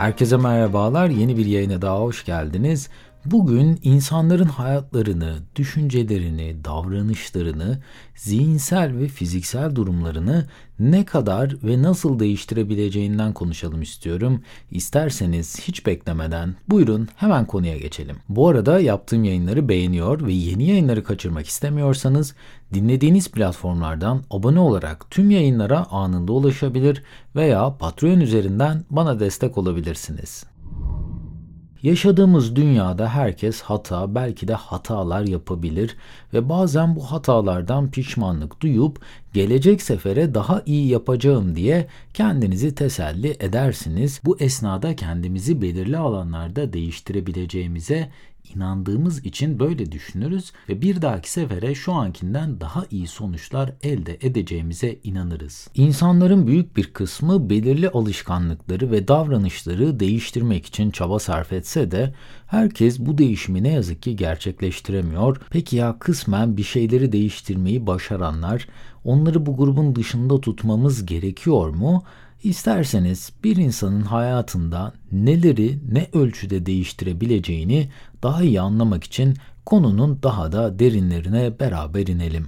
Herkese merhabalar. Yeni bir yayına daha hoş geldiniz. Bugün insanların hayatlarını, düşüncelerini, davranışlarını, zihinsel ve fiziksel durumlarını ne kadar ve nasıl değiştirebileceğinden konuşalım istiyorum. İsterseniz hiç beklemeden buyurun hemen konuya geçelim. Bu arada yaptığım yayınları beğeniyor ve yeni yayınları kaçırmak istemiyorsanız dinlediğiniz platformlardan abone olarak tüm yayınlara anında ulaşabilir veya Patreon üzerinden bana destek olabilirsiniz. Yaşadığımız dünyada herkes hata, belki de hatalar yapabilir ve bazen bu hatalardan pişmanlık duyup gelecek sefere daha iyi yapacağım diye kendinizi teselli edersiniz. Bu esnada kendimizi belirli alanlarda değiştirebileceğimize inandığımız için böyle düşünürüz ve bir dahaki sefere şu ankinden daha iyi sonuçlar elde edeceğimize inanırız. İnsanların büyük bir kısmı belirli alışkanlıkları ve davranışları değiştirmek için çaba sarf etse de herkes bu değişimi ne yazık ki gerçekleştiremiyor. Peki ya kısmen bir şeyleri değiştirmeyi başaranlar, onları bu grubun dışında tutmamız gerekiyor mu? İsterseniz bir insanın hayatında neleri ne ölçüde değiştirebileceğini daha iyi anlamak için konunun daha da derinlerine beraber inelim.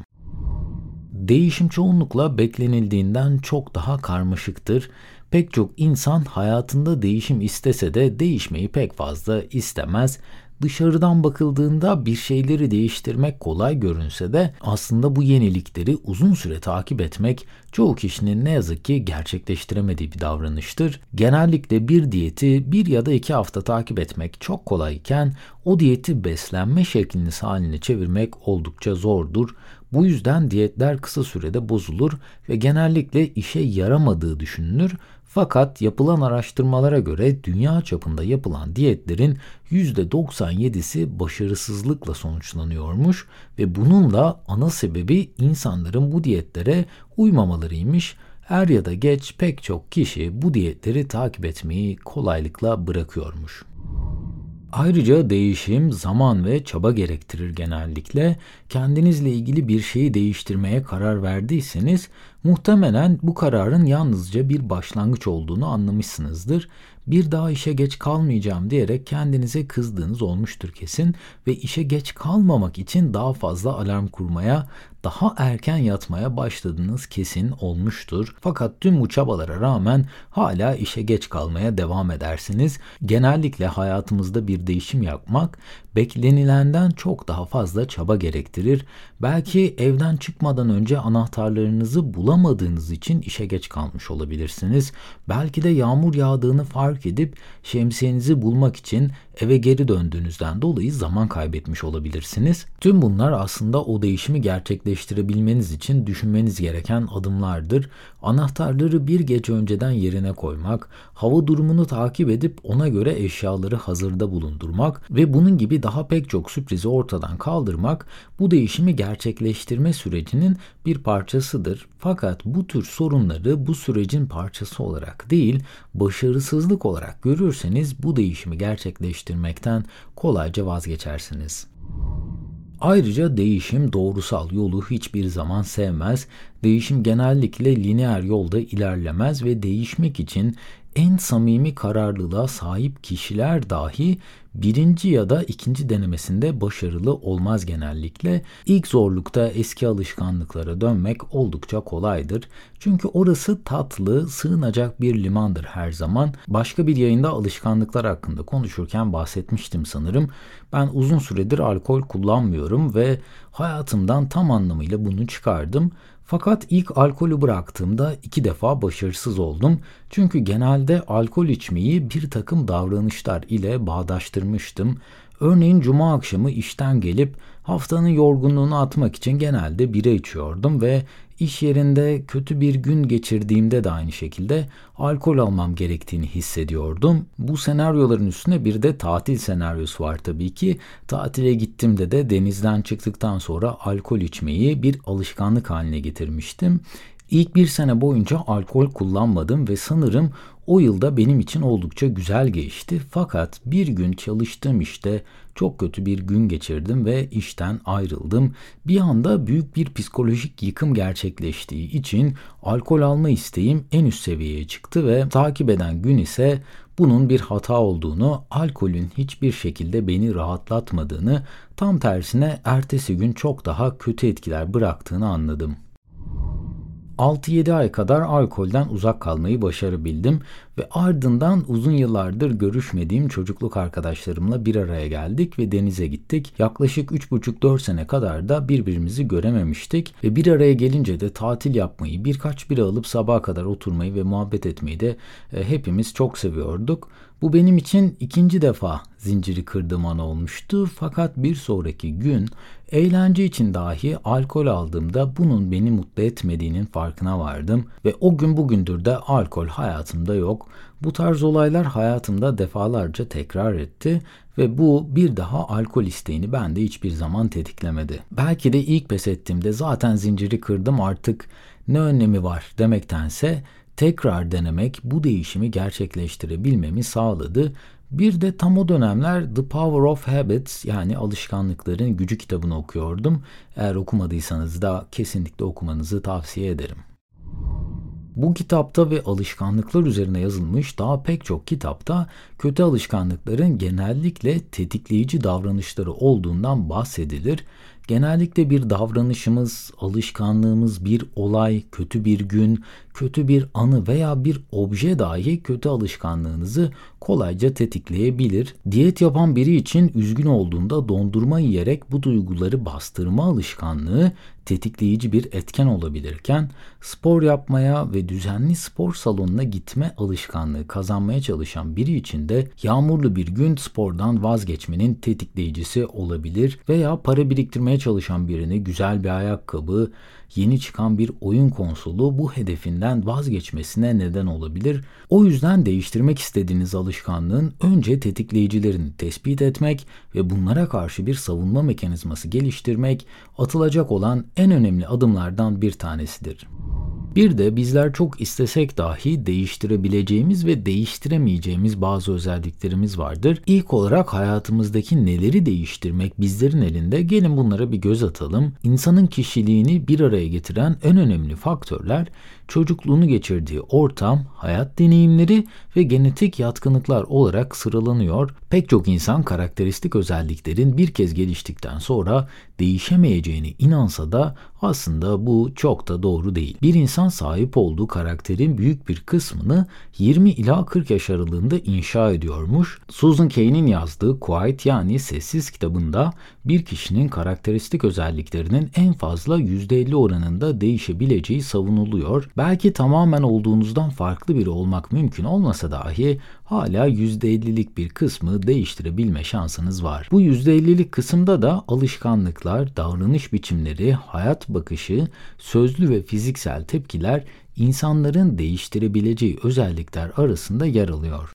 Değişim çoğunlukla beklenildiğinden çok daha karmaşıktır. Pek çok insan hayatında değişim istese de değişmeyi pek fazla istemez Dışarıdan bakıldığında bir şeyleri değiştirmek kolay görünse de aslında bu yenilikleri uzun süre takip etmek çoğu kişinin ne yazık ki gerçekleştiremediği bir davranıştır. Genellikle bir diyeti bir ya da iki hafta takip etmek çok kolayken o diyeti beslenme şekliniz haline çevirmek oldukça zordur. Bu yüzden diyetler kısa sürede bozulur ve genellikle işe yaramadığı düşünülür fakat yapılan araştırmalara göre dünya çapında yapılan diyetlerin %97'si başarısızlıkla sonuçlanıyormuş ve bunun da ana sebebi insanların bu diyetlere uymamalarıymış. Er ya da geç pek çok kişi bu diyetleri takip etmeyi kolaylıkla bırakıyormuş. Ayrıca değişim zaman ve çaba gerektirir genellikle. Kendinizle ilgili bir şeyi değiştirmeye karar verdiyseniz muhtemelen bu kararın yalnızca bir başlangıç olduğunu anlamışsınızdır. Bir daha işe geç kalmayacağım diyerek kendinize kızdığınız olmuştur kesin ve işe geç kalmamak için daha fazla alarm kurmaya, daha erken yatmaya başladığınız kesin olmuştur. Fakat tüm bu çabalara rağmen hala işe geç kalmaya devam edersiniz. Genellikle hayatımızda bir değişim yapmak beklenilenden çok daha fazla çaba gerektirir. Belki evden çıkmadan önce anahtarlarınızı bulamadığınız için işe geç kalmış olabilirsiniz. Belki de yağmur yağdığını fark edip şemsiyenizi bulmak için eve geri döndüğünüzden dolayı zaman kaybetmiş olabilirsiniz. Tüm bunlar aslında o değişimi gerçekleştirebilmeniz için düşünmeniz gereken adımlardır. Anahtarları bir gece önceden yerine koymak, hava durumunu takip edip ona göre eşyaları hazırda bulundurmak ve bunun gibi daha pek çok sürprizi ortadan kaldırmak bu değişimi gerçekleştirme sürecinin bir parçasıdır. Fakat bu tür sorunları bu sürecin parçası olarak değil, başarısızlık olarak görürseniz bu değişimi gerçekleştirmekten kolayca vazgeçersiniz. Ayrıca değişim doğrusal yolu hiçbir zaman sevmez. Değişim genellikle lineer yolda ilerlemez ve değişmek için en samimi kararlılığa sahip kişiler dahi birinci ya da ikinci denemesinde başarılı olmaz genellikle. İlk zorlukta eski alışkanlıklara dönmek oldukça kolaydır. Çünkü orası tatlı, sığınacak bir limandır her zaman. Başka bir yayında alışkanlıklar hakkında konuşurken bahsetmiştim sanırım. Ben uzun süredir alkol kullanmıyorum ve hayatımdan tam anlamıyla bunu çıkardım. Fakat ilk alkolü bıraktığımda iki defa başarısız oldum. Çünkü genelde alkol içmeyi bir takım davranışlar ile bağdaştırmıştım. Örneğin cuma akşamı işten gelip haftanın yorgunluğunu atmak için genelde bira içiyordum ve İş yerinde kötü bir gün geçirdiğimde de aynı şekilde alkol almam gerektiğini hissediyordum. Bu senaryoların üstüne bir de tatil senaryosu var tabii ki. Tatile gittiğimde de denizden çıktıktan sonra alkol içmeyi bir alışkanlık haline getirmiştim. İlk bir sene boyunca alkol kullanmadım ve sanırım o yılda benim için oldukça güzel geçti. Fakat bir gün çalıştığım işte çok kötü bir gün geçirdim ve işten ayrıldım. Bir anda büyük bir psikolojik yıkım gerçekleştiği için alkol alma isteğim en üst seviyeye çıktı ve takip eden gün ise bu bunun bir hata olduğunu, alkolün hiçbir şekilde beni rahatlatmadığını, tam tersine ertesi gün çok daha kötü etkiler bıraktığını anladım. 6-7 ay kadar alkolden uzak kalmayı başarabildim ve ardından uzun yıllardır görüşmediğim çocukluk arkadaşlarımla bir araya geldik ve denize gittik. Yaklaşık 3,5-4 sene kadar da birbirimizi görememiştik ve bir araya gelince de tatil yapmayı, birkaç bira alıp sabaha kadar oturmayı ve muhabbet etmeyi de e, hepimiz çok seviyorduk. Bu benim için ikinci defa zinciri kırdığım an olmuştu fakat bir sonraki gün eğlence için dahi alkol aldığımda bunun beni mutlu etmediğinin farkına vardım ve o gün bugündür de alkol hayatımda yok. Bu tarz olaylar hayatımda defalarca tekrar etti ve bu bir daha alkol isteğini bende hiçbir zaman tetiklemedi. Belki de ilk pes ettiğimde zaten zinciri kırdım artık ne önemi var demektense tekrar denemek bu değişimi gerçekleştirebilmemi sağladı. Bir de tam o dönemler The Power of Habits yani alışkanlıkların gücü kitabını okuyordum. Eğer okumadıysanız da kesinlikle okumanızı tavsiye ederim. Bu kitapta ve alışkanlıklar üzerine yazılmış daha pek çok kitapta kötü alışkanlıkların genellikle tetikleyici davranışları olduğundan bahsedilir. Genellikle bir davranışımız, alışkanlığımız, bir olay, kötü bir gün, kötü bir anı veya bir obje dahi kötü alışkanlığınızı kolayca tetikleyebilir. Diyet yapan biri için üzgün olduğunda dondurma yiyerek bu duyguları bastırma alışkanlığı tetikleyici bir etken olabilirken spor yapmaya ve düzenli spor salonuna gitme alışkanlığı kazanmaya çalışan biri için de yağmurlu bir gün spordan vazgeçmenin tetikleyicisi olabilir veya para biriktirmeye çalışan birini güzel bir ayakkabı, yeni çıkan bir oyun konsolu bu hedefinden vazgeçmesine neden olabilir. O yüzden değiştirmek istediğiniz alışkanlığın önce tetikleyicilerini tespit etmek ve bunlara karşı bir savunma mekanizması geliştirmek atılacak olan en önemli adımlardan bir tanesidir. Bir de bizler çok istesek dahi değiştirebileceğimiz ve değiştiremeyeceğimiz bazı özelliklerimiz vardır. İlk olarak hayatımızdaki neleri değiştirmek bizlerin elinde. Gelin bunlara bir göz atalım. İnsanın kişiliğini bir araya getiren en önemli faktörler çocukluğunu geçirdiği ortam, hayat deneyimleri ve genetik yatkınlıklar olarak sıralanıyor. Pek çok insan karakteristik özelliklerin bir kez geliştikten sonra değişemeyeceğini inansa da aslında bu çok da doğru değil. Bir insan sahip olduğu karakterin büyük bir kısmını 20 ila 40 yaş aralığında inşa ediyormuş. Susan Cain'in yazdığı Quiet yani Sessiz kitabında bir kişinin karakteristik özelliklerinin en fazla %50 oranında değişebileceği savunuluyor. Belki tamamen olduğunuzdan farklı biri olmak mümkün olmasa dahi hala %50'lik bir kısmı değiştirebilme şansınız var. Bu %50'lik kısımda da alışkanlıklar, davranış biçimleri, hayat bakışı, sözlü ve fiziksel tepkiler insanların değiştirebileceği özellikler arasında yer alıyor.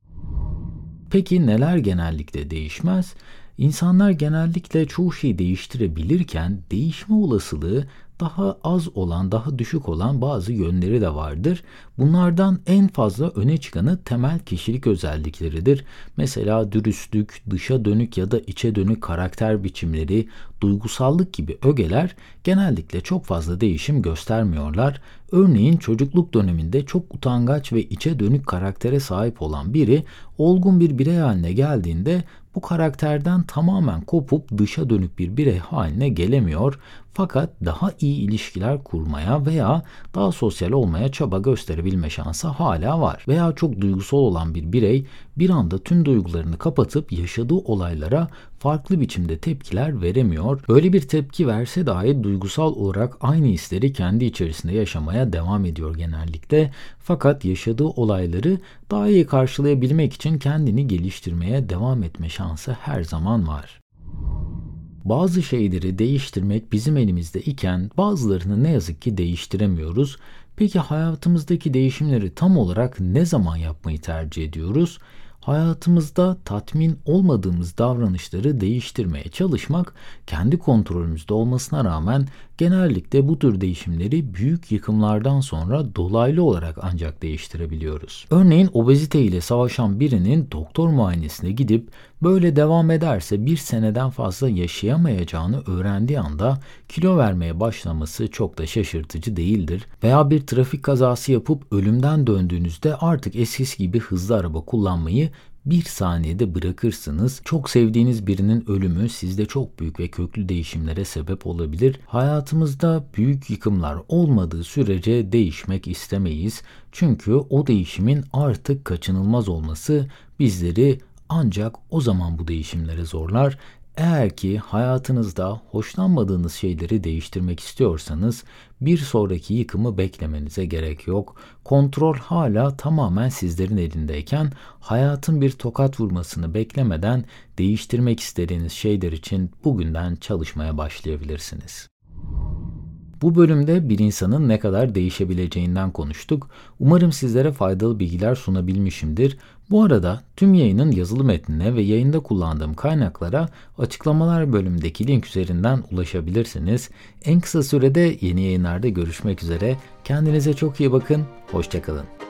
Peki neler genellikle değişmez? İnsanlar genellikle çoğu şeyi değiştirebilirken değişme olasılığı daha az olan, daha düşük olan bazı yönleri de vardır. Bunlardan en fazla öne çıkanı temel kişilik özellikleridir. Mesela dürüstlük, dışa dönük ya da içe dönük karakter biçimleri, duygusallık gibi ögeler genellikle çok fazla değişim göstermiyorlar. Örneğin çocukluk döneminde çok utangaç ve içe dönük karaktere sahip olan biri olgun bir birey haline geldiğinde bu karakterden tamamen kopup dışa dönük bir birey haline gelemiyor fakat daha iyi ilişkiler kurmaya veya daha sosyal olmaya çaba gösterebilme şansı hala var. Veya çok duygusal olan bir birey bir anda tüm duygularını kapatıp yaşadığı olaylara farklı biçimde tepkiler veremiyor. Böyle bir tepki verse dahi duygusal olarak aynı hisleri kendi içerisinde yaşamaya devam ediyor genellikle. Fakat yaşadığı olayları daha iyi karşılayabilmek için kendini geliştirmeye devam etme şansı her zaman var. Bazı şeyleri değiştirmek bizim elimizde iken bazılarını ne yazık ki değiştiremiyoruz. Peki hayatımızdaki değişimleri tam olarak ne zaman yapmayı tercih ediyoruz? Hayatımızda tatmin olmadığımız davranışları değiştirmeye çalışmak kendi kontrolümüzde olmasına rağmen Genellikle bu tür değişimleri büyük yıkımlardan sonra dolaylı olarak ancak değiştirebiliyoruz. Örneğin obezite ile savaşan birinin doktor muayenesine gidip böyle devam ederse bir seneden fazla yaşayamayacağını öğrendiği anda kilo vermeye başlaması çok da şaşırtıcı değildir. Veya bir trafik kazası yapıp ölümden döndüğünüzde artık eskisi gibi hızlı araba kullanmayı bir saniyede bırakırsınız. Çok sevdiğiniz birinin ölümü sizde çok büyük ve köklü değişimlere sebep olabilir. Hayatımızda büyük yıkımlar olmadığı sürece değişmek istemeyiz. Çünkü o değişimin artık kaçınılmaz olması bizleri ancak o zaman bu değişimlere zorlar. Eğer ki hayatınızda hoşlanmadığınız şeyleri değiştirmek istiyorsanız bir sonraki yıkımı beklemenize gerek yok. Kontrol hala tamamen sizlerin elindeyken hayatın bir tokat vurmasını beklemeden değiştirmek istediğiniz şeyler için bugünden çalışmaya başlayabilirsiniz. Bu bölümde bir insanın ne kadar değişebileceğinden konuştuk. Umarım sizlere faydalı bilgiler sunabilmişimdir. Bu arada tüm yayının yazılı metnine ve yayında kullandığım kaynaklara açıklamalar bölümündeki link üzerinden ulaşabilirsiniz. En kısa sürede yeni yayınlarda görüşmek üzere. Kendinize çok iyi bakın. Hoşçakalın.